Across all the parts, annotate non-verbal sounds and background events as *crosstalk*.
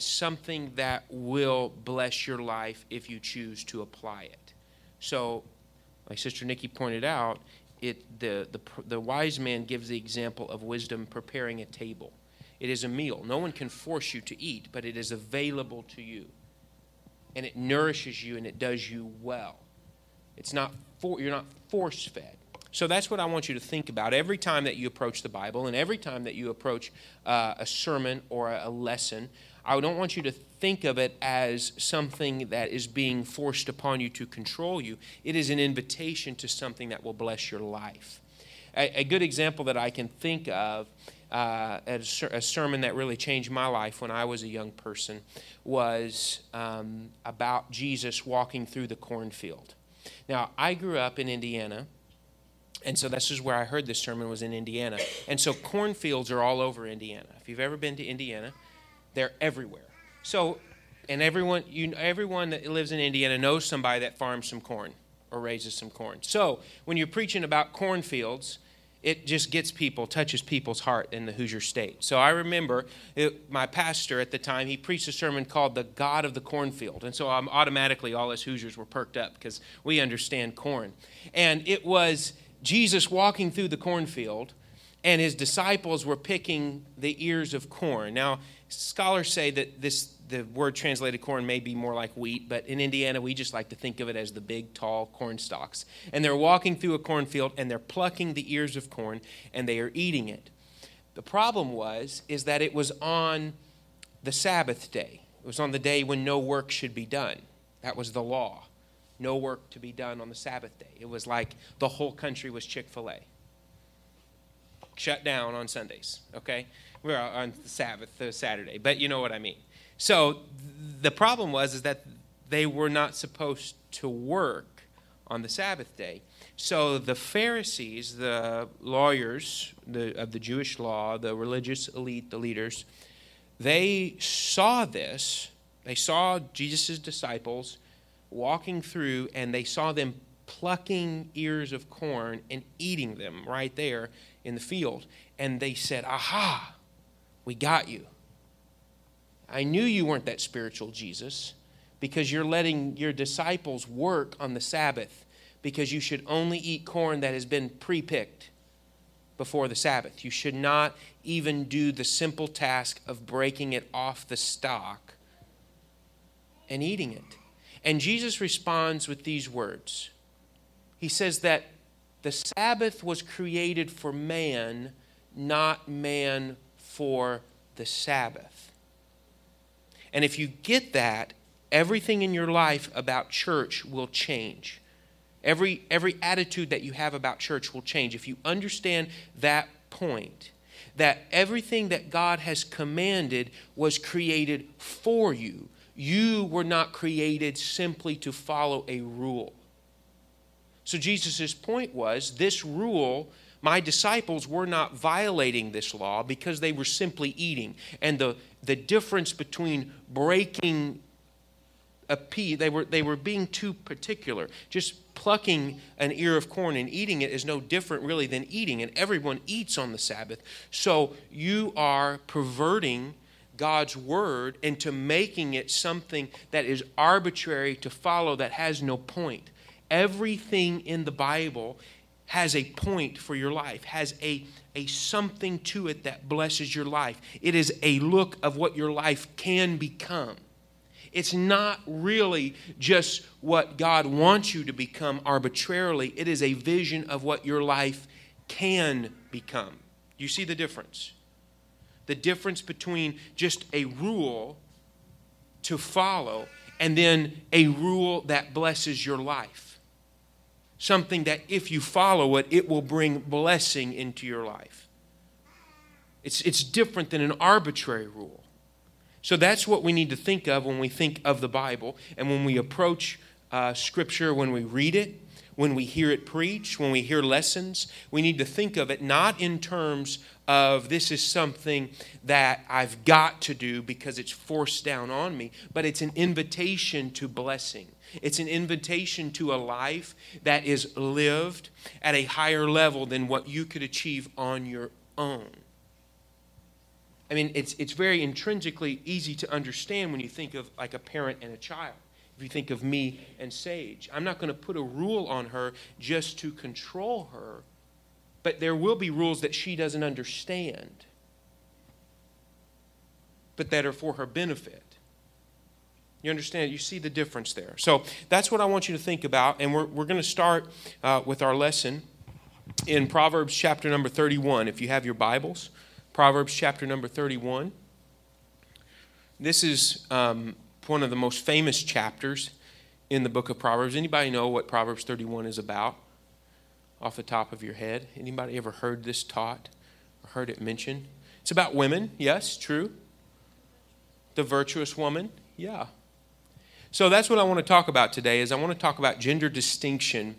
it's something that will bless your life if you choose to apply it. So, like Sister Nikki pointed out, it, the, the, the wise man gives the example of wisdom preparing a table. It is a meal. No one can force you to eat, but it is available to you. And it nourishes you and it does you well. It's not for, you're not force fed. So that's what I want you to think about every time that you approach the Bible and every time that you approach uh, a sermon or a lesson. I don't want you to think of it as something that is being forced upon you to control you. It is an invitation to something that will bless your life. A, a good example that I can think of, uh, a, a, sermon that really changed my life when I was a young person, was um, about Jesus walking through the cornfield. Now, I grew up in Indiana. And so this is where I heard this sermon was in Indiana. And so cornfields are all over Indiana. If you've ever been to Indiana, they're everywhere. So, and everyone, you, everyone that lives in Indiana knows somebody that farms some corn or raises some corn. So, when you're preaching about cornfields, it just gets people, touches people's heart in the Hoosier state. So I remember it, my pastor at the time, he preached a sermon called The God of the Cornfield. And so I'm automatically, all us Hoosiers were perked up because we understand corn. And it was Jesus walking through the cornfield, and his disciples were picking the ears of corn. Now, Scholars say that this the word translated corn may be more like wheat, but in Indiana we just like to think of it as the big tall corn stalks. And they're walking through a cornfield and they're plucking the ears of corn and they are eating it. The problem was is that it was on the Sabbath day. It was on the day when no work should be done. That was the law. No work to be done on the Sabbath day. It was like the whole country was Chick-fil-A. Shut down on Sundays, okay? We're on the Sabbath, the Saturday, but you know what I mean. So the problem was is that they were not supposed to work on the Sabbath day. So the Pharisees, the lawyers the, of the Jewish law, the religious elite, the leaders, they saw this. They saw Jesus' disciples walking through, and they saw them plucking ears of corn and eating them right there in the field. And they said, Aha, we got you. I knew you weren't that spiritual Jesus because you're letting your disciples work on the Sabbath because you should only eat corn that has been pre picked before the Sabbath. You should not even do the simple task of breaking it off the stalk and eating it. And Jesus responds with these words He says that the Sabbath was created for man, not man for the Sabbath. And if you get that, everything in your life about church will change. Every, every attitude that you have about church will change. If you understand that point, that everything that God has commanded was created for you, you were not created simply to follow a rule. So Jesus' point was this rule my disciples were not violating this law because they were simply eating. And the, the difference between breaking a pea, they were, they were being too particular. Just plucking an ear of corn and eating it is no different, really, than eating. And everyone eats on the Sabbath. So you are perverting God's word into making it something that is arbitrary to follow, that has no point. Everything in the Bible has a point for your life, has a, a something to it that blesses your life. It is a look of what your life can become. It's not really just what God wants you to become arbitrarily, it is a vision of what your life can become. You see the difference? The difference between just a rule to follow and then a rule that blesses your life something that if you follow it, it will bring blessing into your life. It's, it's different than an arbitrary rule. So that's what we need to think of when we think of the Bible and when we approach uh, Scripture, when we read it, when we hear it preached, when we hear lessons. We need to think of it not in terms of this is something that I've got to do because it's forced down on me, but it's an invitation to blessing. It's an invitation to a life that is lived at a higher level than what you could achieve on your own. I mean, it's, it's very intrinsically easy to understand when you think of like a parent and a child. If you think of me and Sage, I'm not going to put a rule on her just to control her, but there will be rules that she doesn't understand, but that are for her benefit. You understand? You see the difference there. So that's what I want you to think about. And we're, we're going to start uh, with our lesson in Proverbs chapter number 31. If you have your Bibles, Proverbs chapter number 31. This is um, one of the most famous chapters in the book of Proverbs. Anybody know what Proverbs 31 is about off the top of your head? Anybody ever heard this taught or heard it mentioned? It's about women, yes, true. The virtuous woman, yeah. So that's what I want to talk about today is I want to talk about gender distinction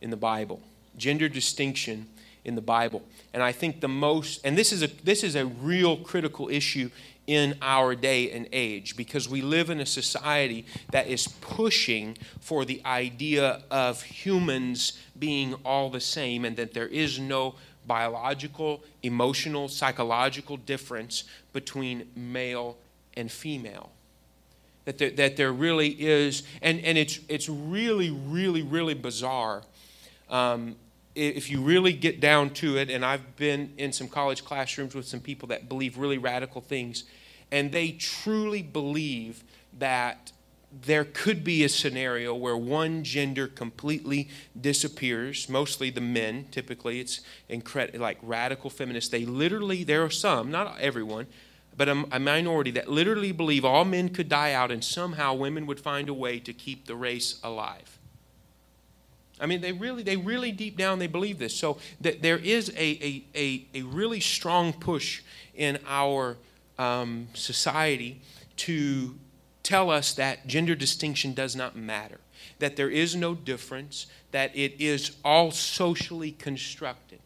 in the Bible. Gender distinction in the Bible. And I think the most and this is a this is a real critical issue in our day and age because we live in a society that is pushing for the idea of humans being all the same and that there is no biological, emotional, psychological difference between male and female that there, that there really is, and, and it's, it's really, really, really bizarre. Um, if you really get down to it, and I've been in some college classrooms with some people that believe really radical things, and they truly believe that there could be a scenario where one gender completely disappears mostly the men typically it's incredible like radical feminists they literally there are some not everyone but a, a, minority that literally believe all men could die out and somehow women would find a way to keep the race alive. I mean, they really, they really deep down they believe this. So that there is a, a, a, a really strong push in our um, society to tell us that gender distinction does not matter, that there is no difference, that it is all socially constructed.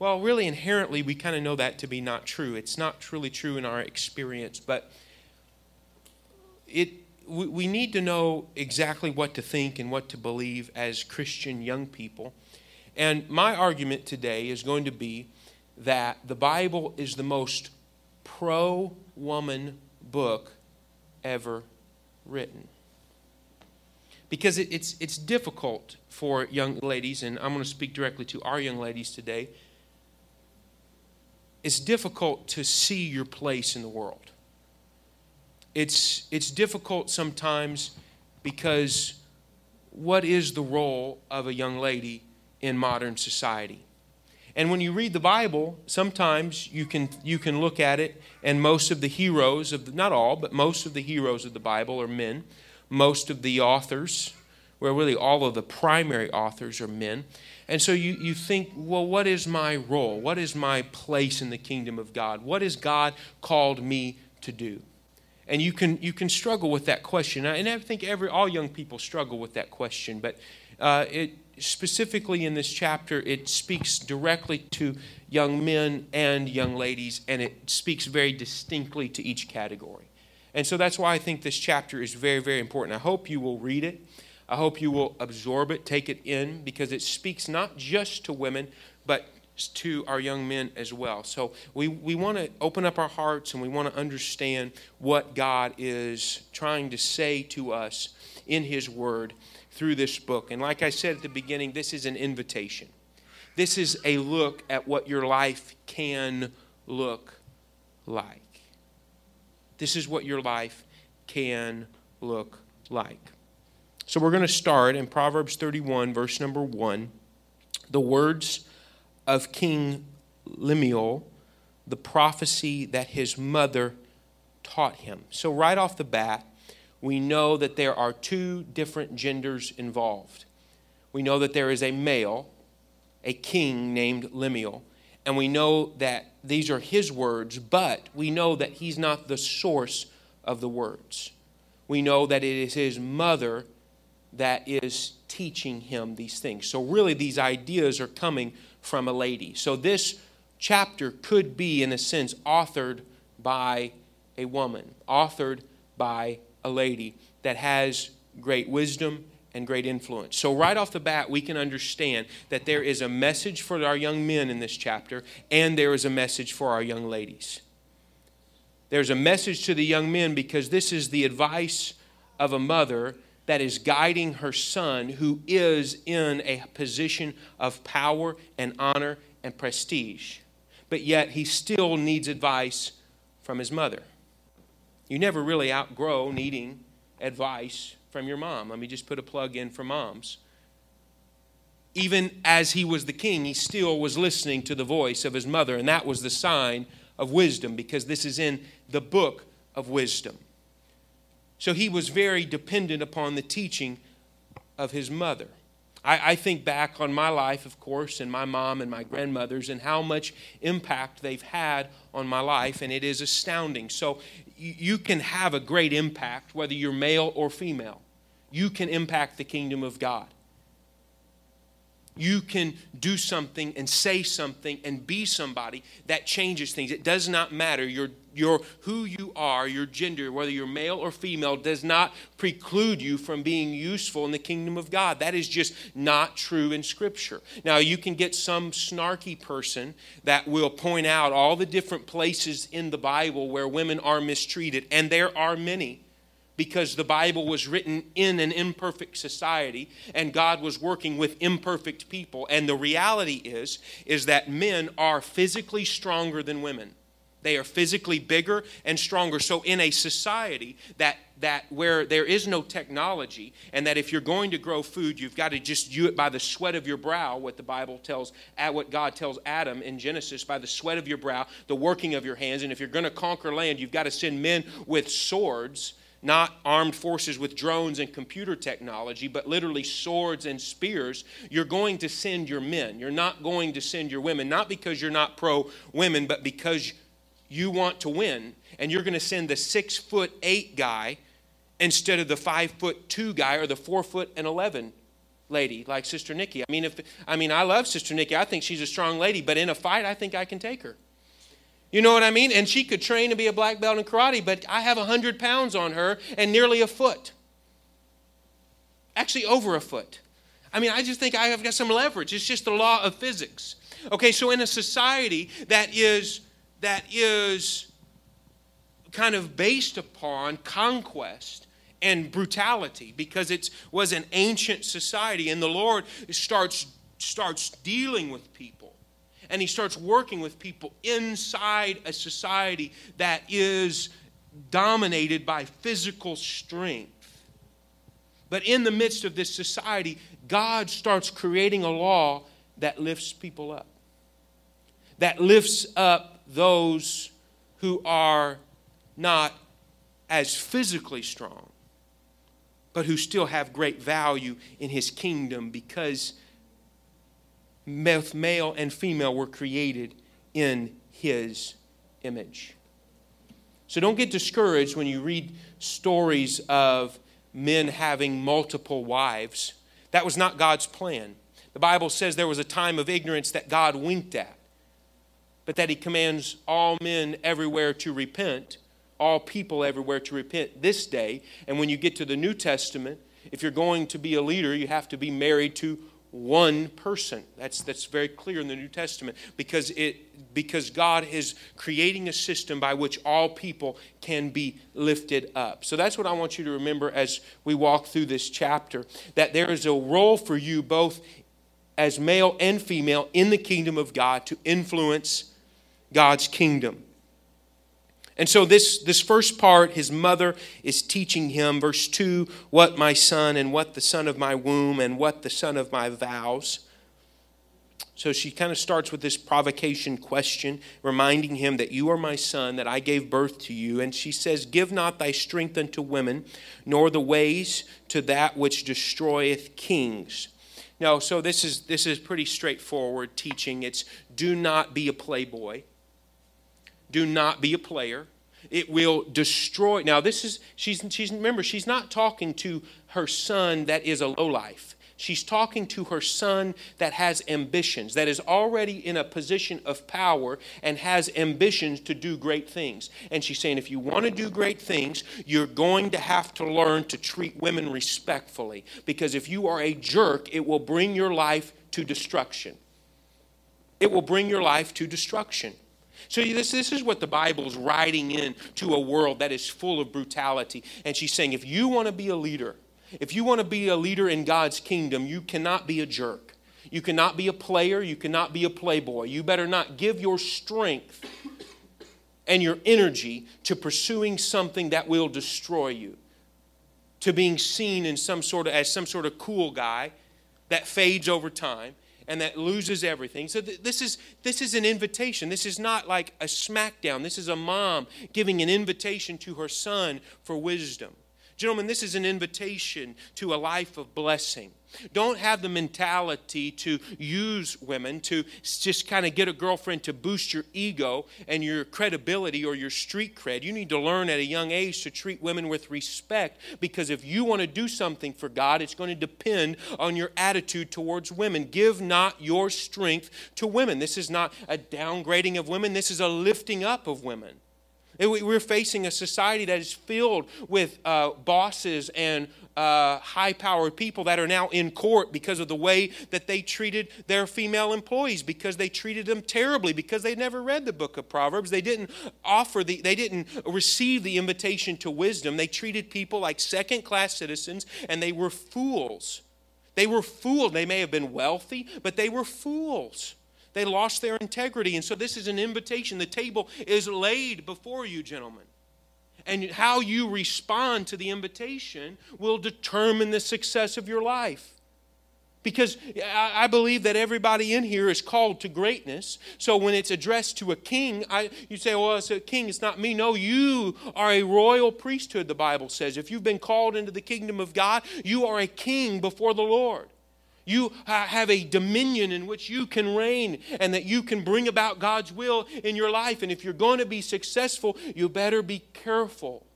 Well, really, inherently, we kind of know that to be not true. It's not truly true in our experience, but it, we, we need to know exactly what to think and what to believe as Christian young people. And my argument today is going to be that the Bible is the most pro woman book ever written. Because it, it's, it's difficult for young ladies, and I'm going to speak directly to our young ladies today it's difficult to see your place in the world. It's, it's difficult sometimes because what is the role of a young lady in modern society? And when you read the Bible, sometimes you can, you can look at it, and most of the heroes of the, not all, but most of the heroes of the Bible are men. Most of the authors, well, really all of the primary authors are men. And so you, you think, well, what is my role? What is my place in the kingdom of God? What has God called me to do? And you can, you can struggle with that question. And I think every, all young people struggle with that question. But uh, it, specifically in this chapter, it speaks directly to young men and young ladies, and it speaks very distinctly to each category. And so that's why I think this chapter is very, very important. I hope you will read it. I hope you will absorb it, take it in, because it speaks not just to women, but to our young men as well. So we, we want to open up our hearts and we want to understand what God is trying to say to us in His Word through this book. And like I said at the beginning, this is an invitation. This is a look at what your life can look like. This is what your life can look like. So we're going to start in Proverbs 31, verse number 1. The words of King Lemuel, the prophecy that his mother taught him. So, right off the bat, we know that there are two different genders involved. We know that there is a male, a king named Lemuel, and we know that these are his words, but we know that he's not the source of the words. We know that it is his mother that is teaching him these things. So, really, these ideas are coming from a lady. So, this chapter could be, in a sense, authored by a woman, authored by a lady that has great wisdom and great influence. So, right off the bat, we can understand that there is a message for our young men in this chapter, and there is a message for our young ladies. There's a message to the young men because this is the advice of a mother that is guiding her son who is in a position of power and honor and prestige. But yet he still needs advice from his mother. You never really outgrow needing advice from your mom. Let me just put a plug in for moms. Even as he was the king, he still was listening to the voice of his mother, and that was the sign of wisdom because this is in the book of wisdom. So he was very dependent upon the teaching of his mother. I, I, think back on my life, of course, and my mom and my grandmothers, and how much impact they've had on my life, and it is astounding. So you, you can have a great impact, whether you're male or female. You can impact the kingdom of God you can do something and say something and be somebody that changes things. It does not matter. Your, your, who you are, your gender, whether you're male or female, does not preclude you from being useful in the kingdom of God. That is just not true in Scripture. Now, you can get some snarky person that will point out all the different places in the Bible where women are mistreated, and there are many because the Bible was written in an imperfect society and God was working with imperfect people. And the reality is is that men are physically stronger than women. They are physically bigger and stronger. So in a society that that where there is no technology and that if you're going to grow food you've got to just do it by the sweat of your brow what the bible tells at what god tells adam in genesis by the sweat of your brow the working of your hands and if you're going to conquer land you've got to send men with swords not armed forces with drones and computer technology, but literally swords and spears, you're going to send your men. You're not going to send your women, not because you're not pro women, but because you want to win. And you're going to send the six foot eight guy instead of the five foot two guy or the four foot and 11 lady like Sister Nikki. I mean, if, I mean, I love Sister Nikki. I think she's a strong lady, but in a fight, I think I can take her. You know what I mean? And she could train to be a black belt in karate, but I have 100 pounds on her and nearly a foot. Actually, over a foot. I mean, I just think I have got some leverage. It's just the law of physics. Okay, so in a society that is that is kind of based upon conquest and brutality because it was an ancient society and the Lord starts starts dealing with people and he starts working with people inside a society that is dominated by physical strength. But in the midst of this society, God starts creating a law that lifts people up, that lifts up those who are not as physically strong, but who still have great value in his kingdom because both male and female were created in his image. So don't get discouraged when you read stories of men having multiple wives. That was not God's plan. The Bible says there was a time of ignorance that God winked at, but that he commands all men everywhere to repent, all people everywhere to repent this day. And when you get to the New Testament, if you're going to be a leader, you have to be married to one person. That's, that's very clear in the New Testament because, it, because God is creating a system by which all people can be lifted up. So that's what I want you to remember as we walk through this chapter that there is a role for you both as male and female in the kingdom of God to influence God's kingdom. And so, this, this first part, his mother is teaching him, verse 2, what my son, and what the son of my womb, and what the son of my vows. So she kind of starts with this provocation question, reminding him that you are my son, that I gave birth to you. And she says, Give not thy strength unto women, nor the ways to that which destroyeth kings. No, so this is this is pretty straightforward teaching. It's do not be a playboy. Do not be a player. It will destroy. Now, this is, she's, she's, remember, she's not talking to her son that is a lowlife. She's talking to her son that has ambitions, that is already in a position of power and has ambitions to do great things. And she's saying, if you want to do great things, you're going to have to learn to treat women respectfully. Because if you are a jerk, it will bring your life to destruction. It will bring your life to destruction. So this, this is what the Bible is writing in to a world that is full of brutality. And she's saying, if you want to be a leader, if you want to be a leader in God's kingdom, you cannot be a jerk. You cannot be a player. You cannot be a playboy. You better not give your strength and your energy to pursuing something that will destroy you, to being seen in some sort of, as some sort of cool guy that fades over time and that loses everything. So th- this is this is an invitation. This is not like a smackdown. This is a mom giving an invitation to her son for wisdom. Gentlemen, this is an invitation to a life of blessing. Don't have the mentality to use women to just kind of get a girlfriend to boost your ego and your credibility or your street cred. You need to learn at a young age to treat women with respect because if you want to do something for God, it's going to depend on your attitude towards women. Give not your strength to women. This is not a downgrading of women, this is a lifting up of women. We're facing a society that is filled with uh, bosses and uh, high powered people that are now in court because of the way that they treated their female employees, because they treated them terribly, because they never read the book of Proverbs. They didn't offer the, they didn't receive the invitation to wisdom. They treated people like second class citizens and they were fools. They were fools. They may have been wealthy, but they were fools. They lost their integrity. And so this is an invitation. The table is laid before you, gentlemen. And how you respond to the invitation will determine the success of your life. Because I believe that everybody in here is called to greatness. So when it's addressed to a king, I, you say, well, it's a king, it's not me. No, you are a royal priesthood, the Bible says. If you've been called into the kingdom of God, you are a king before the Lord. You have a dominion in which you can reign and that you can bring about God's will in your life. And if you're going to be successful, you better be careful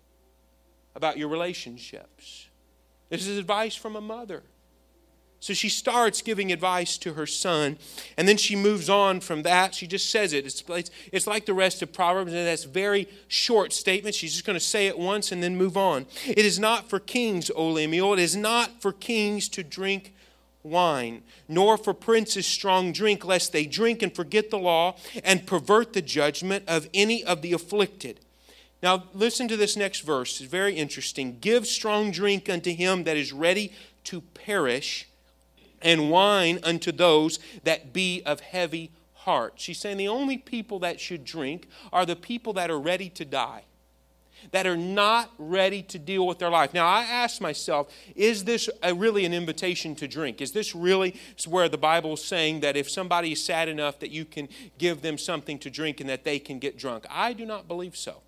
about your relationships. This is advice from a mother. So she starts giving advice to her son, and then she moves on from that. She just says it. It's, it's, it's like the rest of Proverbs, and that's very short statement. She's just going to say it once and then move on. It is not for kings, O Lemuel. It is not for kings to drink wine, nor for princes strong drink, lest they drink and forget the law and pervert the judgment of any of the afflicted. Now, listen to this next verse. It's very interesting. Give strong drink unto him that is ready to perish, and wine unto those that be of heavy heart. She's saying the only people that should drink are the people that are ready to die that are not ready to deal with their life. Now, I ask myself, is this a, really an invitation to drink? Is this really where the Bible is saying that if somebody is sad enough that you can give them something to drink and that they can get drunk? I do not believe so.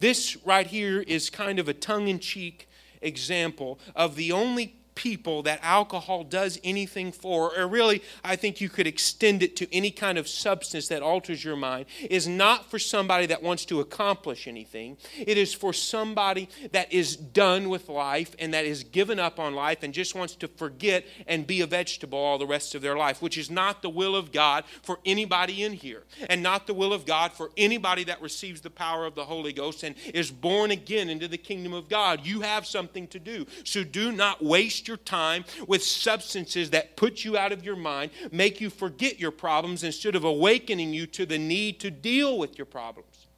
This right here is kind of a tongue in cheek example of the only people that alcohol does anything for, or really, I think you could extend it to any kind of substance that alters your mind, is not for somebody that wants to accomplish anything. It is for somebody that is done with life and that is given up on life and just wants to forget and be a vegetable all the rest of their life, which is not the will of God for anybody in here, and not the will of God for anybody that receives the power of the Holy Ghost and is born again into the kingdom of God. You have something to do. So do not waste waste your time with substances that put you out of your mind, make you forget your problems instead of awakening you to the need to deal with your problems.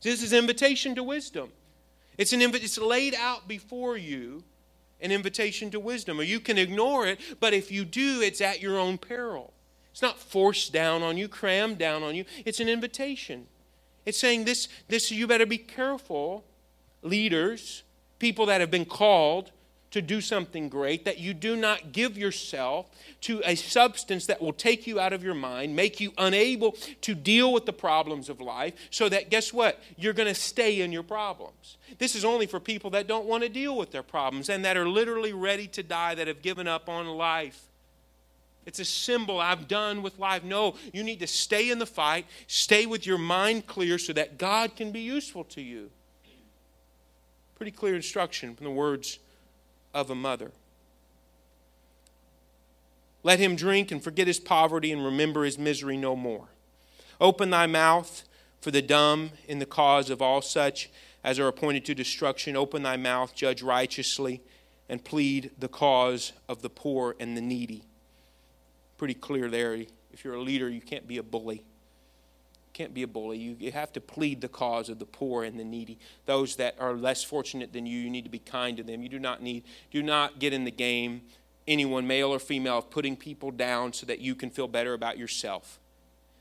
This is an invitation to wisdom. It's an inv- it's laid out before you an invitation to wisdom. Or you can ignore it, but if you do, it's at your own peril. It's not forced down on you, crammed down on you. It's an invitation. It's saying this, this you better be careful, leaders, people that have been called to do something great, that you do not give yourself to a substance that will take you out of your mind, make you unable to deal with the problems of life, so that guess what? You're going to stay in your problems. This is only for people that don't want to deal with their problems and that are literally ready to die, that have given up on life. It's a symbol. I've done with life. No, you need to stay in the fight, stay with your mind clear so that God can be useful to you. Pretty clear instruction from the words of a mother. Let him drink and forget his poverty and remember his misery no more. Open thy mouth for the dumb in the cause of all such as are appointed to destruction. Open thy mouth, judge righteously, and plead the cause of the poor and the needy. Pretty clear there. If you're a leader, you can't be a bully. Can't be a bully. You, you have to plead the cause of the poor and the needy. Those that are less fortunate than you, you need to be kind to them. You do not need, do not get in the game, anyone, male or female, of putting people down so that you can feel better about yourself.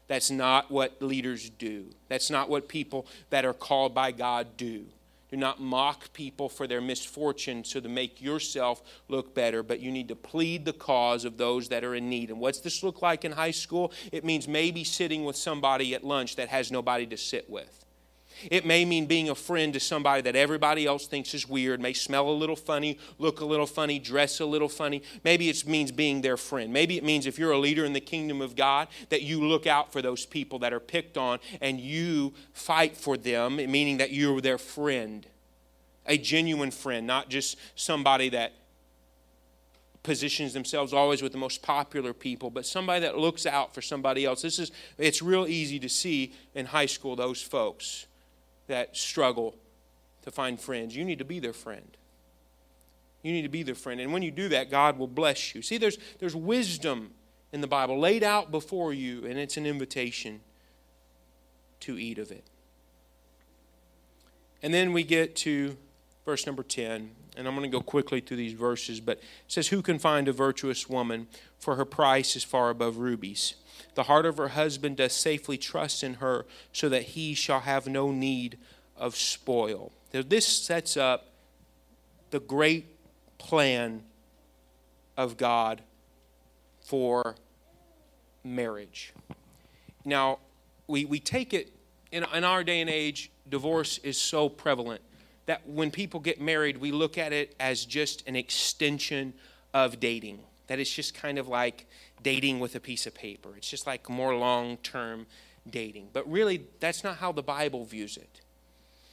That's not what leaders do. That's not what people that are called by God do. Do not mock people for their misfortune so to make yourself look better, but you need to plead the cause of those that are in need. And what's this look like in high school? It means maybe sitting with somebody at lunch that has nobody to sit with. It may mean being a friend to somebody that everybody else thinks is weird, may smell a little funny, look a little funny, dress a little funny. Maybe it means being their friend. Maybe it means if you're a leader in the kingdom of God, that you look out for those people that are picked on and you fight for them, meaning that you're their friend. A genuine friend, not just somebody that positions themselves always with the most popular people, but somebody that looks out for somebody else. This is it's real easy to see in high school those folks that struggle to find friends. You need to be their friend. You need to be their friend. And when you do that, God will bless you. See, there's, there's wisdom in the Bible laid out before you, and it's an invitation to eat of it. And then we get to verse number 10, and I'm going to go quickly through these verses, but it says, Who can find a virtuous woman? For her price is far above rubies. The heart of her husband does safely trust in her, so that he shall have no need of spoil. This sets up the great plan of God for marriage. Now, we, we take it in, in our day and age, divorce is so prevalent that when people get married, we look at it as just an extension of dating. That it's just kind of like dating with a piece of paper. It's just like more long term dating. But really, that's not how the Bible views it.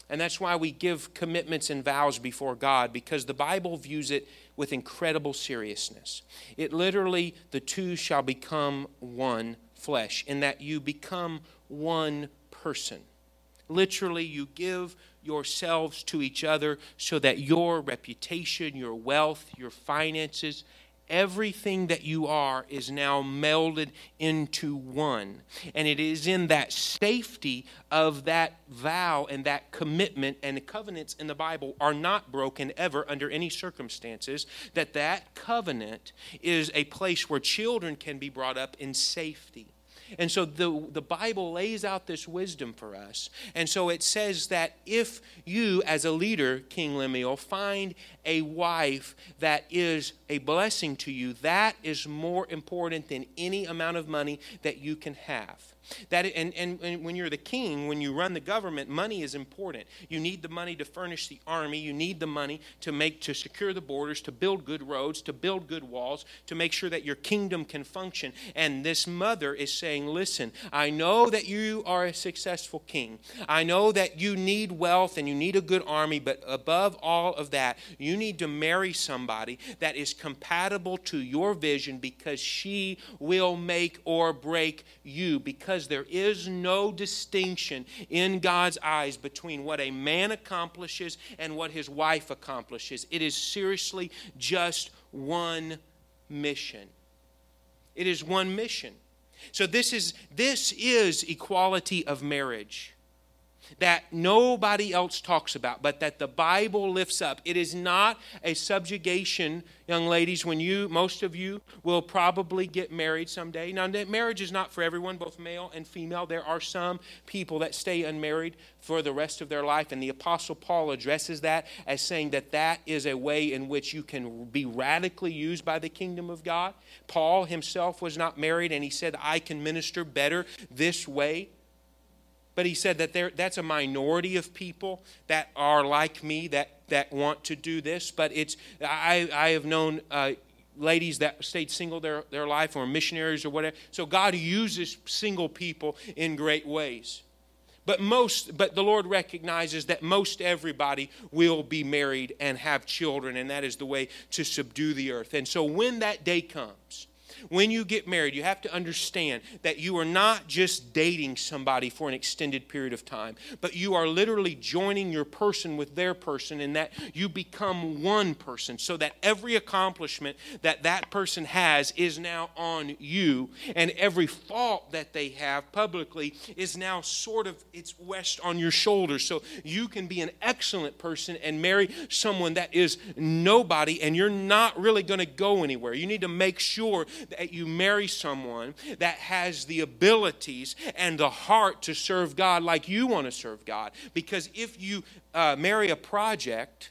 And that's why we give commitments and vows before God, because the Bible views it with incredible seriousness. It literally, the two shall become one flesh, in that you become one person. Literally, you give yourselves to each other so that your reputation, your wealth, your finances, everything that you are is now melded into one. And it is in that safety of that vow and that commitment and the covenants in the Bible are not broken ever under any circumstances that that covenant is a place where children can be brought up in safety. And so the, the Bible lays out this wisdom for us. And so it says that if you, as a leader, King Lemuel, find a wife that is a blessing to you, that is more important than any amount of money that you can have. That, and, and, and, when you're the king, when you run the government, money is important. You need the money to furnish the army. You need the money to make to secure the borders, to build good roads, to build good walls, to make sure that your kingdom can function. And this mother is saying, "Listen, I know that you are a successful king. I know that you need wealth and you need a good army, but above all of that, you need to marry somebody that is compatible to your vision because she will make or break you because there is no distinction in God's eyes between what a man accomplishes and what his wife accomplishes. It is seriously just one mission. It is one mission. So this is this is equality of marriage that nobody else talks about, but that the Bible lifts up. It is not a subjugation, young ladies, when you, most of you, will probably get married someday. Now, marriage is not for everyone, both male and female. There are some people that stay unmarried for the rest of their life, and the Apostle Paul addresses that as saying that that is a way in which you can be radically used by the kingdom of God. Paul himself was not married, and he said, I can minister better this way but he said that there, that's a minority of people that are like me that, that want to do this. But it's, I, I have known uh, ladies that stayed single their, their life or missionaries or whatever. So God uses single people in great ways. But most, but the Lord recognizes that most everybody will be married and have children, and that is the way to subdue the earth. And so when that day comes, when you get married, you have to understand that you are not just dating somebody for an extended period of time, but you are literally joining your person with their person, and that you become one person so that every accomplishment that that person has is now on you, and every fault that they have publicly is now sort of it's west on your shoulders. So you can be an excellent person and marry someone that is nobody, and you're not really going to go anywhere. You need to make sure that you marry someone that has the abilities and the heart to serve God like you want to serve God. Because if you uh, marry a project,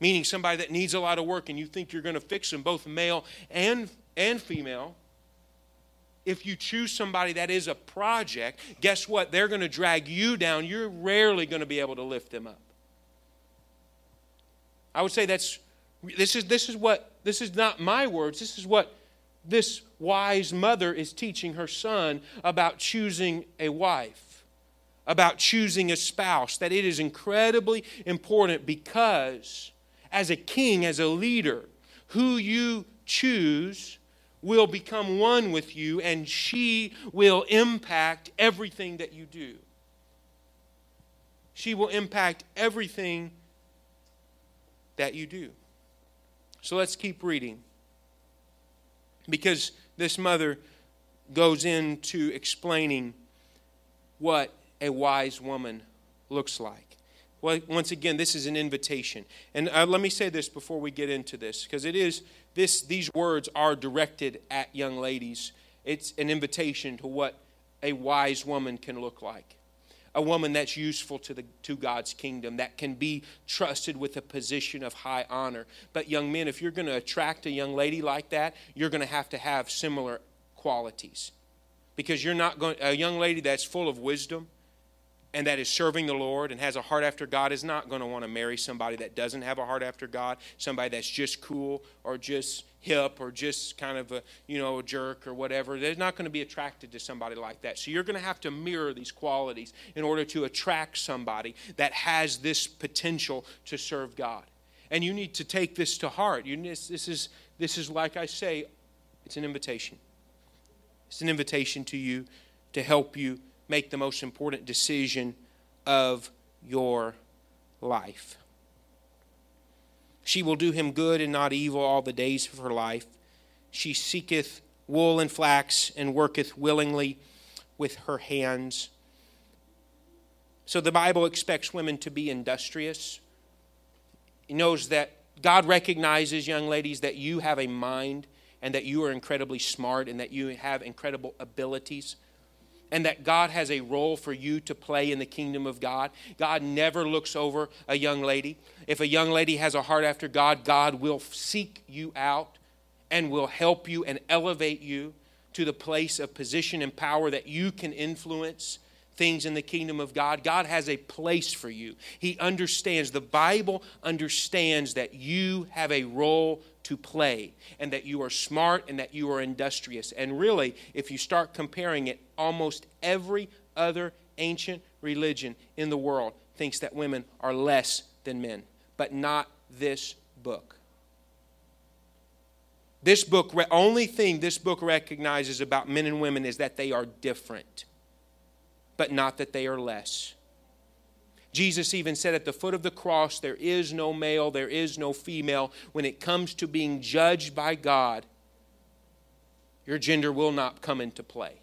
meaning somebody that needs a lot of work and you think you're going to fix them, both male and, and female, if you choose somebody that is a project, guess what? They're going to drag you down. You're rarely going to be able to lift them up. I would say that's this is this is what this is not my words. This is what this wise mother is teaching her son about choosing a wife, about choosing a spouse, that it is incredibly important because as a king, as a leader, who you choose will become one with you and she will impact everything that you do. She will impact everything that you do. So let's keep reading. Because this mother goes into explaining what a wise woman looks like. Well, once again, this is an invitation. And uh, let me say this before we get into this, because it is this, these words are directed at young ladies. It's an invitation to what a wise woman can look like a woman that's useful to, the, to God's kingdom, that can be trusted with a position of high honor. But, young men, if you're going to attract a young lady like that, you're going to have to have similar qualities. Because you're not going, a young lady that's full of wisdom and that is serving the Lord and has a heart after God is not going to want to marry somebody that doesn't have a heart after God, somebody that's just cool or just hip or just kind of a you know a jerk or whatever. They're not going to be attracted to somebody like that. So you're going to have to mirror these qualities in order to attract somebody that has this potential to serve god. And you need to take this to heart. You, this, this is this is like i say it's an invitation. It's an invitation to you to help you make the most important decision of your life she will do him good and not evil all the days of her life. She seeketh wool and flax and worketh willingly with her hands. So the Bible expects women to be industrious. He knows that God recognizes, young ladies, that you have a mind and that you are incredibly smart and that you have incredible abilities and that God has a role for you to play in the kingdom of God. God never looks over a young lady. If a young lady has a heart after God, God will seek you out and will help you and elevate you to the place of position and power that you can influence things in the kingdom of God. God has a place for you. He understands, the Bible understands that you have a role to play and that you are smart and that you are industrious. And really, if you start comparing it, almost every other ancient religion in the world thinks that women are less than men, but not this book. This book, only thing this book recognizes about men and women is that they are different, but not that they are less. Jesus even said at the foot of the cross, there is no male, there is no female. When it comes to being judged by God, your gender will not come into play.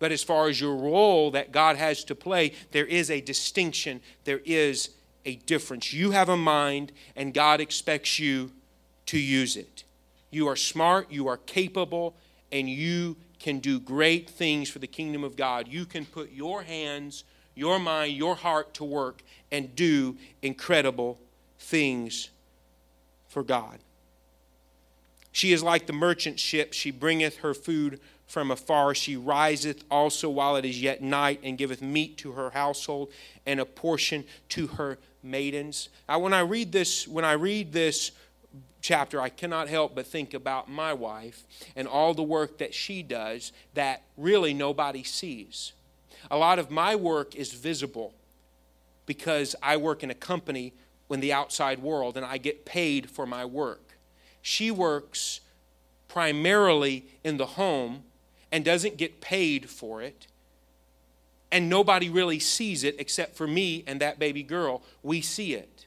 But as far as your role that God has to play, there is a distinction, there is a difference. You have a mind, and God expects you to use it. You are smart, you are capable, and you can do great things for the kingdom of God. You can put your hands your mind, your heart to work and do incredible things for God. She is like the merchant ship. She bringeth her food from afar. She riseth also while it is yet night, and giveth meat to her household and a portion to her maidens. Now, when I read this, when I read this chapter, I cannot help but think about my wife and all the work that she does that really nobody sees. A lot of my work is visible because I work in a company in the outside world and I get paid for my work. She works primarily in the home and doesn't get paid for it, and nobody really sees it except for me and that baby girl, we see it.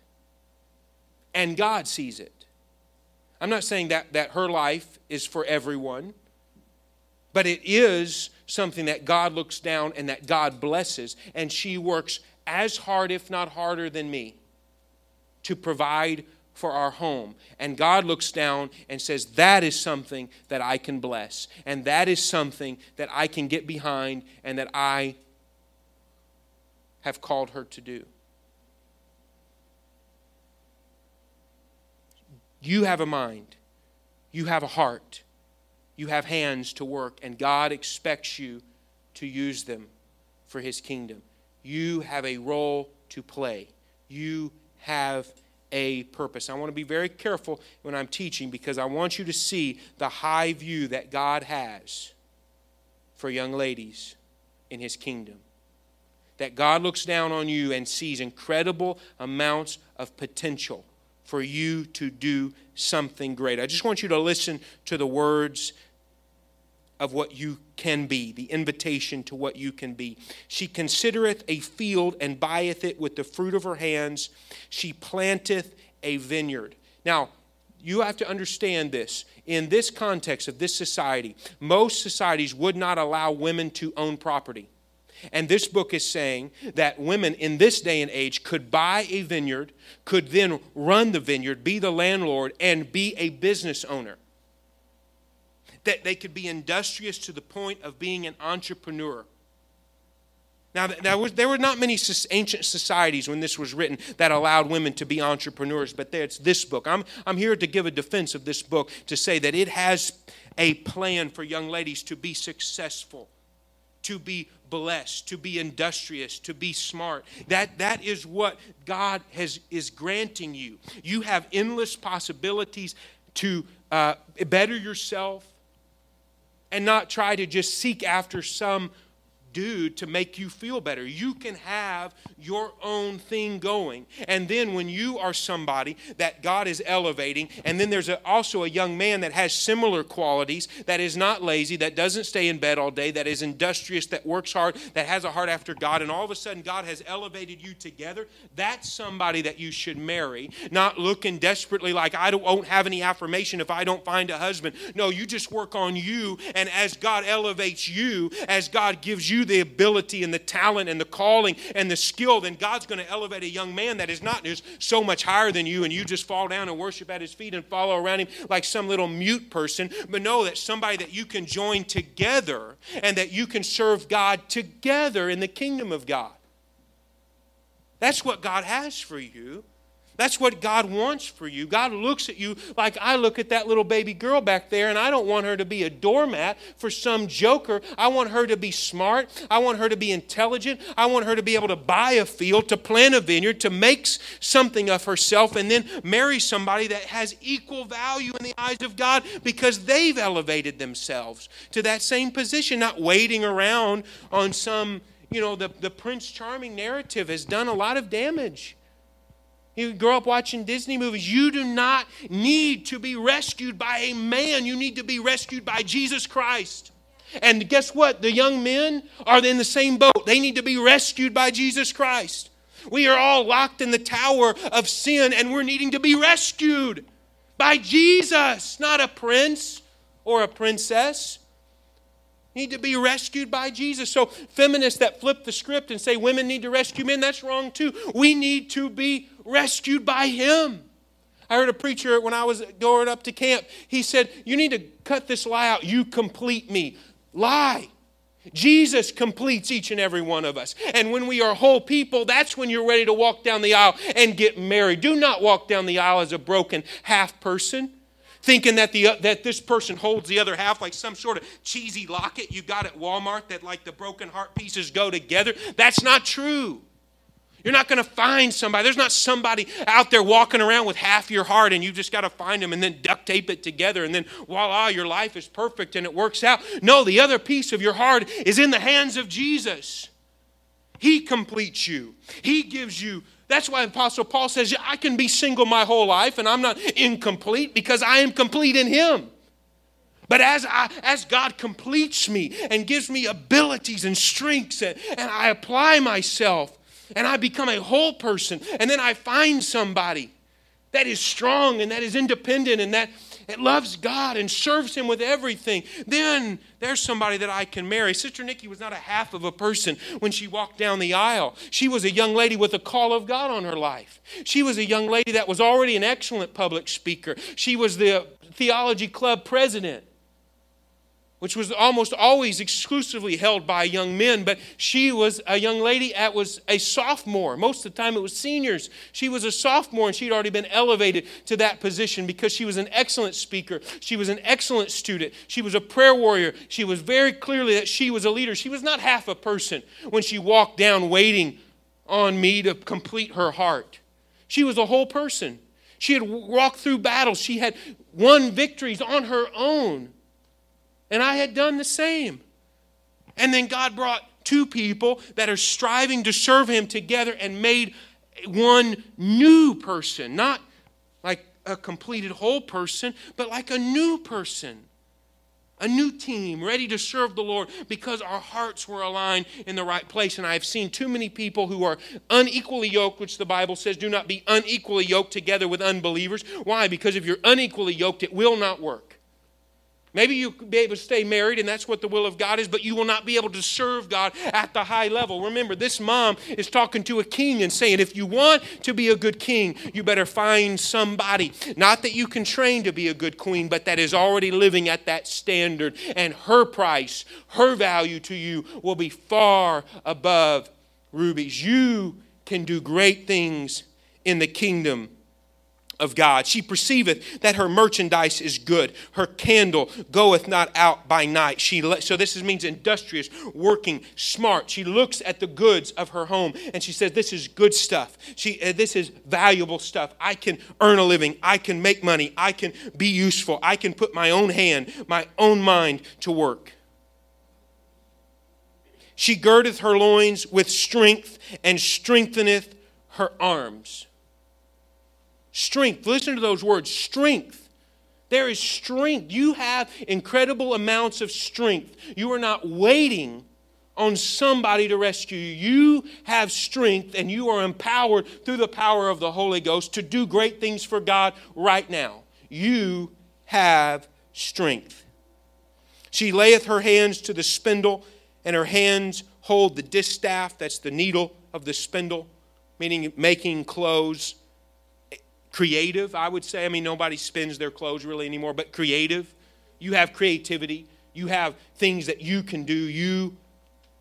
And God sees it. I'm not saying that, that her life is for everyone, but it is something that God looks down and that God blesses, and she works as hard, if not harder, than me to provide for our home. And God looks down and says, That is something that I can bless. And that is something that I can get behind and that I have called her to do. You have a mind, you have a heart, you have hands to work, and God expects you to use them for His kingdom. You have a role to play. You have a purpose. I want to be very careful when I'm teaching because I want you to see the high view that God has for young ladies in His kingdom. That God looks down on you and sees incredible amounts of potential for you to do something great. I just want you to listen to the words of what you can be, the invitation to what you can be. She considereth a field and buyeth it with the fruit of her hands. She planteth a vineyard. Now, you have to understand this. In this context of this society, most societies would not allow women to own property. And this book is saying that women in this day and age could buy a vineyard, could then run the vineyard, be the landlord, and be a business owner that they could be industrious to the point of being an entrepreneur. Now, there were not many ancient societies when this was written that allowed women to be entrepreneurs, but there, it's this book. I'm, I'm here to give a defense of this book to say that it has a plan for young ladies to be successful, to be blessed, to be industrious, to be smart. That, that is what God has, is granting you. You have endless possibilities to uh, better yourself, and not try to just seek after some do to make you feel better. You can have your own thing going. And then when you are somebody that God is elevating, and then there's a, also a young man that has similar qualities, that is not lazy, that doesn't stay in bed all day, that is industrious, that works hard, that has a heart after God, and all of a sudden God has elevated you together, that's somebody that you should marry. Not looking desperately like I don't, won't have any affirmation if I don't find a husband. No, you just work on you, and as God elevates you, as God gives you the ability and the talent and the calling and the skill, then God's going to elevate a young man that is not just so much higher than you and you just fall down and worship at his feet and follow around him like some little mute person, but know that somebody that you can join together and that you can serve God together in the kingdom of God. That's what God has for you. That's what God wants for you. God looks at you like I look at that little baby girl back there, and I don't want her to be a doormat for some joker. I want her to be smart. I want her to be intelligent. I want her to be able to buy a field, to plant a vineyard, to make something of herself, and then marry somebody that has equal value in the eyes of God because they've elevated themselves to that same position, not waiting around on some, you know, the, the Prince Charming narrative has done a lot of damage. You grow up watching Disney movies. You do not need to be rescued by a man. You need to be rescued by Jesus Christ. And guess what? The young men are in the same boat. They need to be rescued by Jesus Christ. We are all locked in the tower of sin and we're needing to be rescued by Jesus, not a prince or a princess. Need to be rescued by Jesus. So, feminists that flip the script and say women need to rescue men, that's wrong too. We need to be rescued by Him. I heard a preacher when I was going up to camp. He said, You need to cut this lie out. You complete me. Lie. Jesus completes each and every one of us. And when we are whole people, that's when you're ready to walk down the aisle and get married. Do not walk down the aisle as a broken half person, thinking that, the, that this person holds the other half like some sort of cheesy locket you got at Walmart that like the broken heart pieces go together. That's not true. You're not going to find somebody. There's not somebody out there walking around with half your heart and you just got to find them and then duct tape it together and then voila, your life is perfect and it works out. No, the other piece of your heart is in the hands of Jesus. He completes you, He gives you. That's why Apostle Paul says, I can be single my whole life and I'm not incomplete because I am complete in Him. But as, I, as God completes me and gives me abilities and strengths, and, and I apply myself and I become a whole person, and then I find somebody that is strong and that is independent and that loves God and serves Him with everything, then there's somebody that I can marry. Sister Nikki was not a half of a person when she walked down the aisle. She was a young lady with a call of God on her life. She was a young lady that was already an excellent public speaker. She was the theology club president which was almost always exclusively held by young men, but she was a young lady that was a sophomore. Most of the time it was seniors. She was a sophomore and she'd already been elevated to that position because she was an excellent speaker. She was an excellent student. She was a prayer warrior. She was very clearly that she was a leader. She was not half a person when she walked down waiting on me to complete her heart. She was a whole person. She had walked through battles. She had won victories on her own. And I had done the same. And then God brought two people that are striving to serve Him together and made one new person, not like a completed whole person, but like a new person. A new team ready to serve the Lord because our hearts were aligned in the right place. And I've seen too many people who are unequally yoked, which the Bible says do not be unequally yoked together with unbelievers. Why? Because if you're unequally yoked, it will not work. Maybe you'll be able to stay married, and that's what the will of God is, but you will not be able to serve God at the high level. Remember, this mom is talking to a king and saying, if you want to be a good king, you better find somebody, not that you can train to be a good queen, but that is already living at that standard. And her price, her value to you will be far above rubies. You can do great things in the kingdom of God. She perceiveth that her merchandise is good. Her candle goeth not out by night. She so this means industrious, working, smart. She looks at the goods of her home and she says, "This is good stuff. She uh, this is valuable stuff. I can earn a living. I can make money. I can be useful. I can put my own hand, my own mind to work." She girdeth her loins with strength and strengtheneth her arms. Strength. Listen to those words strength. There is strength. You have incredible amounts of strength. You are not waiting on somebody to rescue you. You have strength and you are empowered through the power of the Holy Ghost to do great things for God right now. You have strength. She layeth her hands to the spindle, and her hands hold the distaff, that's the needle of the spindle, meaning making clothes creative, I would say. I mean, nobody spins their clothes really anymore, but creative. You have creativity. You have things that you can do. You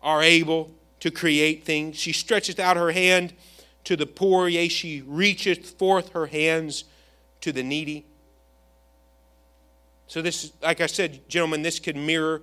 are able to create things. She stretcheth out her hand to the poor, yea, she reacheth forth her hands to the needy. So, this, like I said, gentlemen, this could mirror.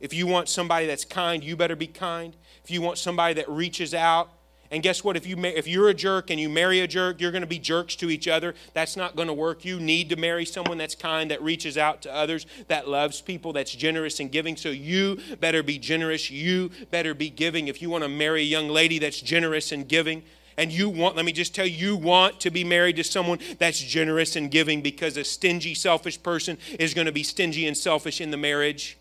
If you want somebody that's kind, you better be kind. If you want somebody that reaches out and guess what? If, you, if you're a jerk and you marry a jerk, you're going to be jerks to each other. That's not going to work. You need to marry someone that's kind, that reaches out to others, that loves people, that's generous and giving. So you better be generous. You better be giving. If you want to marry a young lady that's generous and giving, and you want, let me just tell you, you want to be married to someone that's generous and giving because a stingy, selfish person is going to be stingy and selfish in the marriage.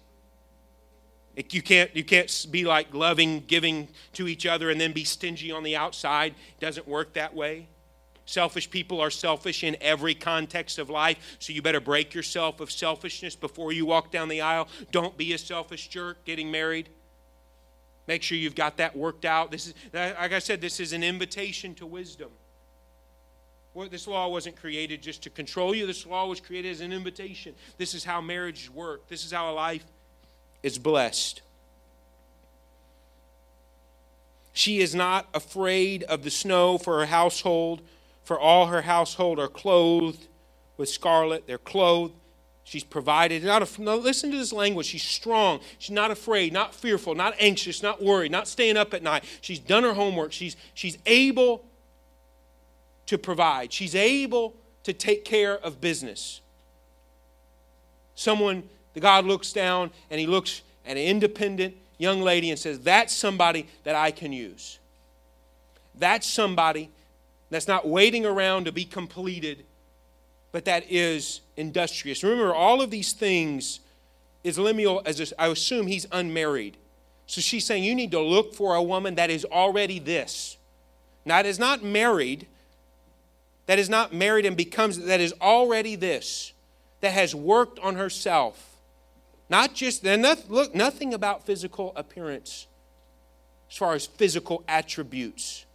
You can't, you can't be like loving, giving to each other and then be stingy on the outside. It doesn't work that way. Selfish people are selfish in every context of life, so you better break yourself of selfishness before you walk down the aisle. Don't be a selfish jerk getting married. Make sure you've got that worked out. This is, like I said, this is an invitation to wisdom. Well, this law wasn't created just to control you. This law was created as an invitation. This is how marriage work. This is how a life is blessed. She is not afraid of the snow for her household, for all her household are clothed with scarlet. They're clothed. She's provided. Not a, no, listen to this language. She's strong. She's not afraid, not fearful, not anxious, not worried, not staying up at night. She's done her homework. She's, she's able to provide. She's able to take care of business. Someone the God looks down and he looks at an independent young lady and says, That's somebody that I can use. That's somebody that's not waiting around to be completed, but that is industrious. Remember, all of these things is Lemuel, as I assume he's unmarried. So she's saying you need to look for a woman that is already this. That is not married, that is not married and becomes, that is already this, that has worked on herself. Not just, nothing, look, nothing about physical appearance as far as physical attributes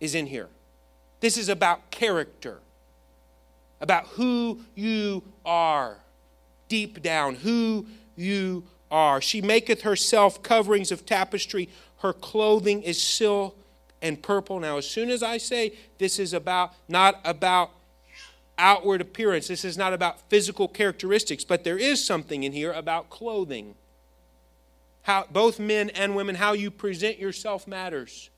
is in here. This is about character, about who you are deep down, who you are. She maketh herself coverings of tapestry. Her clothing is silk and purple. Now, as soon as I say this is about not about outward appearance, this is not about physical characteristics, but there is something in here about clothing. How both men and women, how you present yourself matters.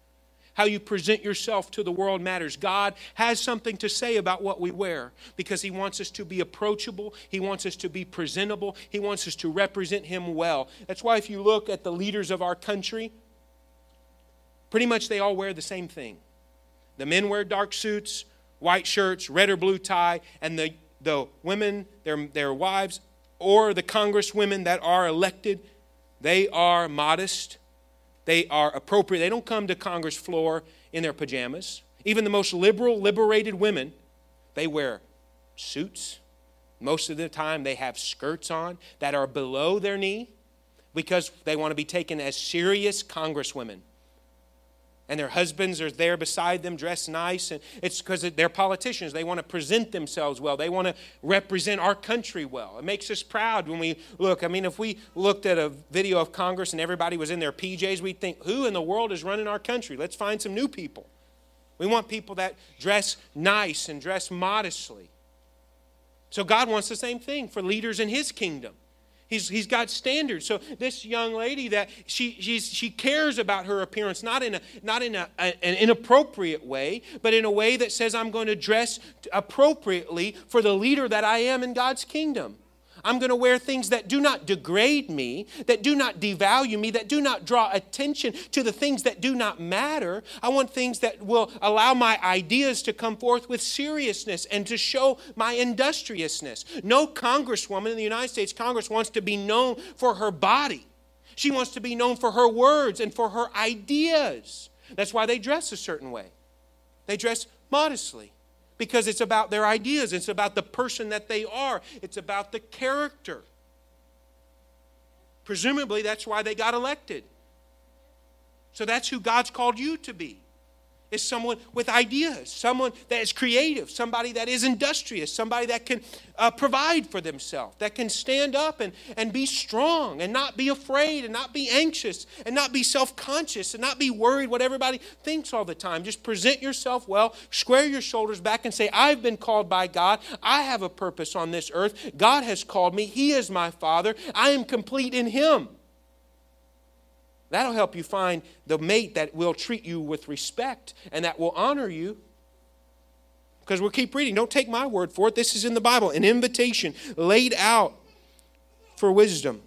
How you present yourself to the world matters. God has something to say about what we wear because He wants us to be approachable. He wants us to be presentable. He wants us to represent Him well. That's why, if you look at the leaders of our country, pretty much they all wear the same thing. The men wear dark suits, white shirts, red or blue tie, and the, the women, their, their wives, or the congresswomen that are elected, they are modest they are appropriate. They don't come to Congress floor in their pajamas. Even the most liberal, liberated women, they wear suits. Most of the time, they have skirts on that are below their knee because they want to be taken as serious congresswomen and their husbands are there beside them dressed nice. And it's because they're politicians. They want to present themselves well. They want to represent our country well. It makes us proud when we look. I mean if we looked at a video of congress and everybody was in their pjs we'd think who in the world is running our country? Let's find some new people. We want people that dress nice and dress modestly. So god wants the same thing for leaders in his kingdom He's, he's got standards. So this young lady that she, she's, she cares about her appearance, not in, a, not in a, a, an inappropriate way, but in a way that says, I'm going to dress appropriately for the leader that I am in God's kingdom. I'm going to wear things that do not degrade me, that do not devalue me, that do not draw attention to the things that do not matter. I want things that will allow my ideas to come forth with seriousness and to show my industriousness. No congresswoman in the United States Congress wants to be known for her body. She wants to be known for her words and for her ideas. That's why they dress a certain way. They dress modestly because it's about their ideas, it's about the person that they are, it's about the character. Presumably, that's why they got elected. So that's who God's called you to be is someone with ideas, someone that is creative, somebody that is industrious, somebody that can uh, provide for themselves, that can stand up and, and be strong and not be afraid and not be anxious and not be self conscious and not be worried what everybody thinks all the time. Just present yourself well, square your shoulders back, and say, I've been called by God. I have a purpose on this earth. God has called me. He is my Father. I am complete in Him. That'll help you find the mate that will treat you with respect and that will honor you. Because we'll keep reading. Don't take my word for it. This is in the Bible an invitation laid out for wisdom.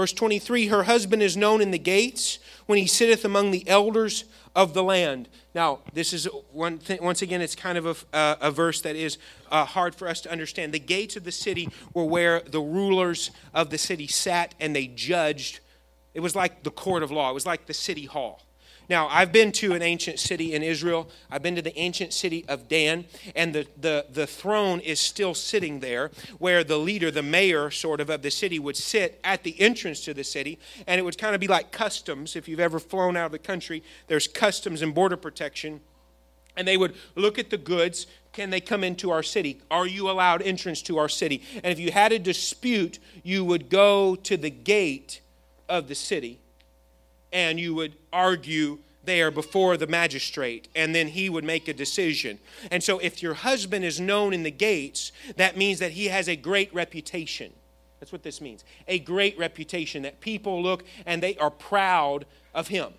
Verse 23 Her husband is known in the gates when he sitteth among the elders of the land. Now, this is one thing, once again, it's kind of a, uh, a verse that is uh, hard for us to understand. The gates of the city were where the rulers of the city sat and they judged. It was like the court of law, it was like the city hall. Now, I've been to an ancient city in Israel. I've been to the ancient city of Dan, and the, the, the throne is still sitting there where the leader, the mayor, sort of, of the city would sit at the entrance to the city. And it would kind of be like customs. If you've ever flown out of the country, there's customs and border protection. And they would look at the goods. Can they come into our city? Are you allowed entrance to our city? And if you had a dispute, you would go to the gate of the city and you would argue there before the magistrate, and then he would make a decision. And so, if your husband is known in the gates, that means that he has a great reputation. That's what this means a great reputation, that people look and they are proud of him.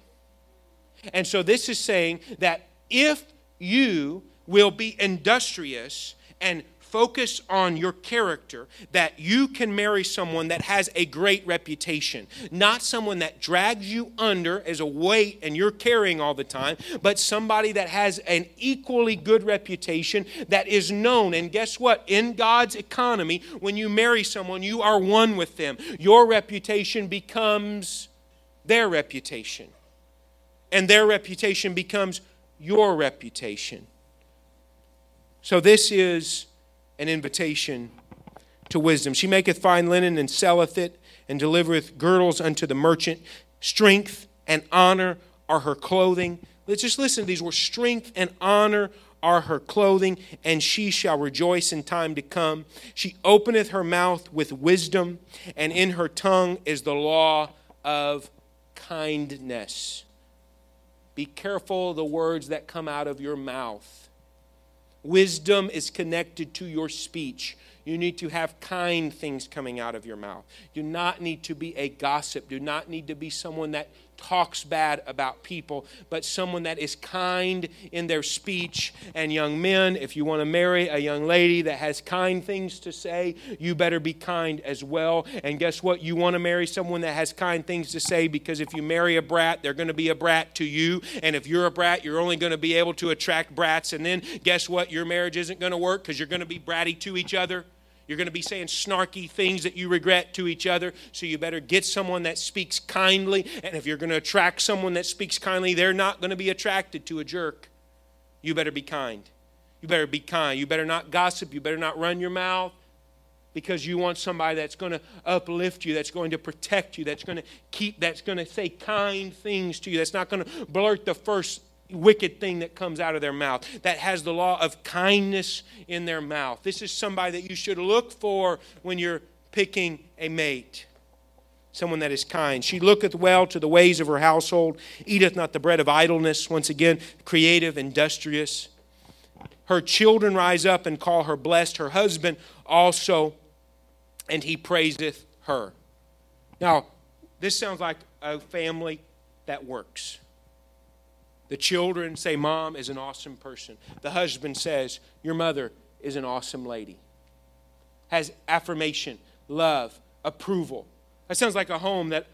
And so, this is saying that if you will be industrious and focus on your character, that you can marry someone that has a great reputation, not someone that drags you under as a weight and you're carrying all the time, but somebody that has an equally good reputation that is known. And guess what? In God's economy, when you marry someone, you are one with them. Your reputation becomes their reputation, and their reputation becomes your reputation. So, this is an invitation to wisdom. She maketh fine linen and selleth it, and delivereth girdles unto the merchant. Strength and honor are her clothing. Let's just listen to these words strength and honor are her clothing, and she shall rejoice in time to come. She openeth her mouth with wisdom, and in her tongue is the law of kindness. Be careful the words that come out of your mouth. Wisdom is connected to your speech. You need to have kind things coming out of your mouth. Do not need to be a gossip. Do not need to be someone that talks bad about people, but someone that is kind in their speech. And young men, if you want to marry a young lady that has kind things to say, you better be kind as well. And guess what? You want to marry someone that has kind things to say because if you marry a brat, they're going to be a brat to you. And if you're a brat, you're only going to be able to attract brats. And then guess what? Your marriage isn't going to work because you're going to be bratty to each other. You're going to be saying snarky things that you regret to each other. So you better get someone that speaks kindly. And if you're going to attract someone that speaks kindly, they're not going to be attracted to a jerk. You better be kind. You better be kind. You better not gossip. You better not run your mouth because you want somebody that's going to uplift you, that's going to protect you, that's going to keep, that's going to say kind things to you, that's not going to blurt the first wicked thing that comes out of their mouth, that has the law of kindness in their mouth. This is somebody that you should look for when you're picking a mate. Someone that is kind. She looketh well to the ways of her household, eateth not the bread of idleness. Once again, creative, industrious. Her children rise up and call her blessed, her husband also, and he praiseth her. Now, this sounds like a family that works. The children say, Mom is an awesome person. The husband says, Your mother is an awesome lady. Has affirmation, love, approval. That sounds like a home that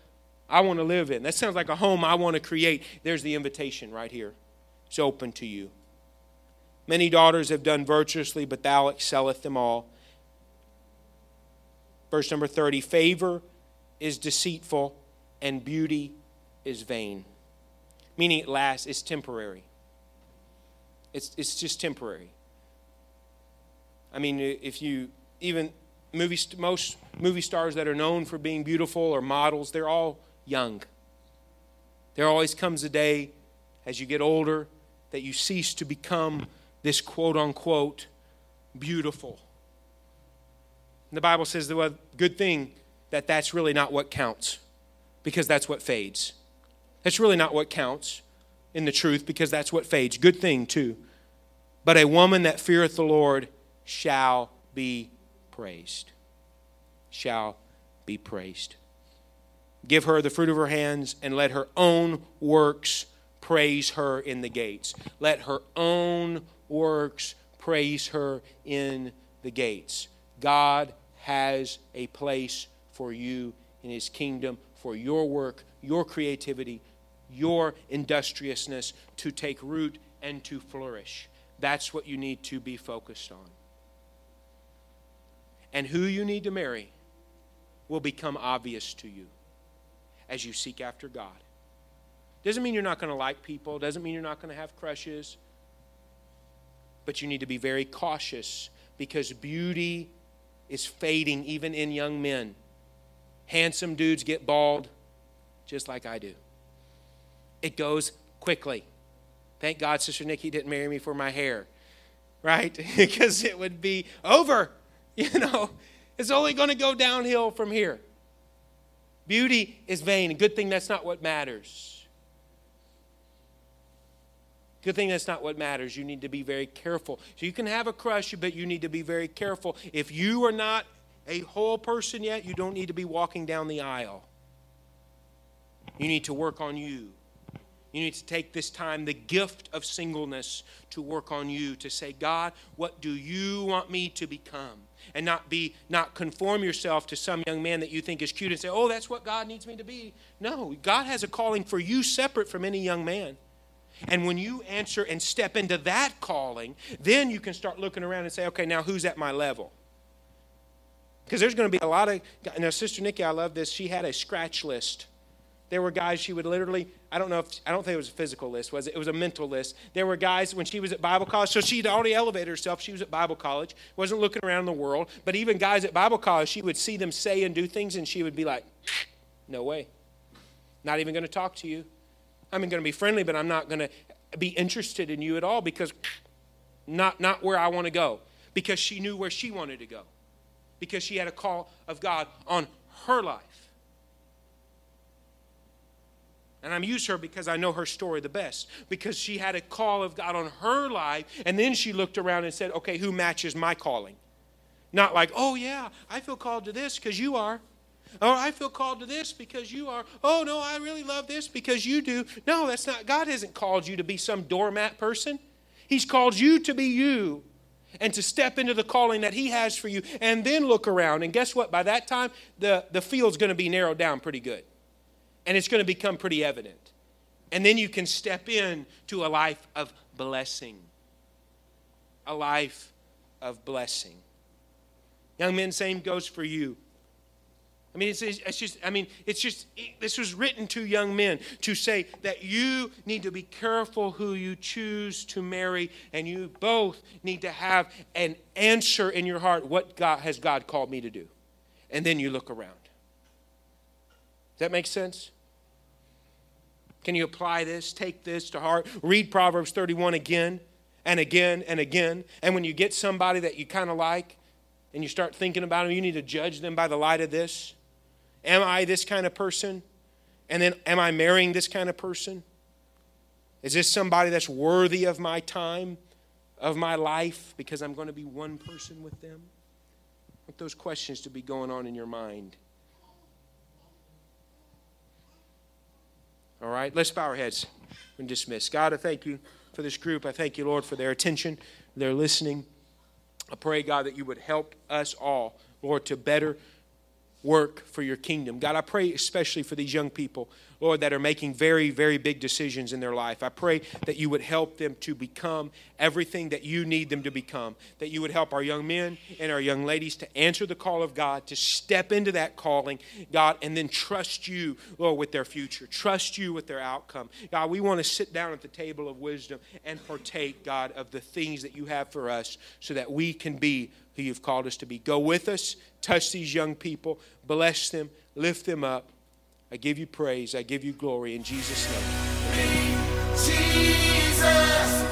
I want to live in. That sounds like a home I want to create. There's the invitation right here. It's open to you. Many daughters have done virtuously, but thou excelleth them all. Verse number 30 Favor is deceitful, and beauty is vain meaning it lasts, it's temporary. It's, it's just temporary. I mean, if you even movie, most movie stars that are known for being beautiful or models, they're all young. There always comes a day as you get older that you cease to become this quote unquote beautiful. And the Bible says the good thing that that's really not what counts because that's what fades. That's really not what counts in the truth because that's what fades. Good thing, too. But a woman that feareth the Lord shall be praised. Shall be praised. Give her the fruit of her hands and let her own works praise her in the gates. Let her own works praise her in the gates. God has a place for you in his kingdom, for your work, your creativity, your industriousness to take root and to flourish. That's what you need to be focused on. And who you need to marry will become obvious to you as you seek after God. Doesn't mean you're not going to like people, doesn't mean you're not going to have crushes, but you need to be very cautious because beauty is fading even in young men. Handsome dudes get bald just like I do it goes quickly. Thank God Sister Nikki didn't marry me for my hair, right? *laughs* because it would be over. *laughs* You know, it's only going to go downhill from here. Beauty is vain. Good thing that's not what matters. Good thing that's not what matters. You need to be very careful. So you can have a crush, but you need to be very careful. If you are not a whole person yet, you don't need to be walking down the aisle. You need to work on you. You need to take this time, the gift of singleness, to work on you, to say, God, what do you want me to become? And not be, not conform yourself to some young man that you think is cute and say, oh, that's what God needs me to be. No, God has a calling for you separate from any young man. And when you answer and step into that calling, then you can start looking around and say, okay, now who's at my level? Because there's going to be a lot of, now, Sister Nikki, I love this. She had a scratch list there were guys she would literally, I don't know if, I don't think it was a physical list, was it? It was a mental list. There were guys when she was at Bible college, so she'd already elevated herself. She was at Bible college, wasn't looking around the world. But even guys at Bible college, she would see them say and do things, and she would be like, no way. Not even going to talk to you. I'm going to be friendly, but I'm not going to be interested in you at all because not, not where I want to go. Because she knew where she wanted to go. Because she had a call of God on her life. And I'm used her because I know her story the best. Because she had a call of God on her life, and then she looked around and said, Okay, who matches my calling? Not like, Oh, yeah, I feel called to this because you are. Or I feel called to this because you are. Oh, no, I really love this because you do. No, that's not. God hasn't called you to be some doormat person. He's called you to be you and to step into the calling that He has for you and then look around. And guess what? By that time, the, the field's going to be narrowed down pretty good and it's going to become pretty evident. And then you can step in to a life of blessing. A life of blessing. Young men, same goes for you. I mean, it's, it's just, I mean, it's just, this was written to young men to say that you need to be careful who you choose to marry, and you both need to have an answer in your heart what God has God called me to do. And then you look around. Does that make sense? Can you apply this? Take this to heart. Read Proverbs 31 again and again and again. And when you get somebody that you kind of like and you start thinking about them, you need to judge them by the light of this. Am I this kind of person? And then, am I marrying this kind of person? Is this somebody that's worthy of my time, of my life, because I'm going to be one person with them? I want those questions to be going on in your mind. All right, let's bow our heads and dismiss. God, I thank you for this group. I thank you, Lord, for their attention, their listening. I pray, God, that you would help us all, Lord, to better work for your kingdom. God, I pray especially for these young people, Lord, that are making very, very big decisions in their life. I pray that you would help them to become everything that you need them to become. That you would help our young men and our young ladies to answer the call of God, to step into that calling, God, and then trust you, Lord, with their future. Trust you with their outcome. God, we want to sit down at the table of wisdom and partake, God, of the things that you have for us so that we can be who you've called us to be. Go with us, touch these young people, bless them, lift them up. I give you praise, I give you glory in Jesus' name. Jesus.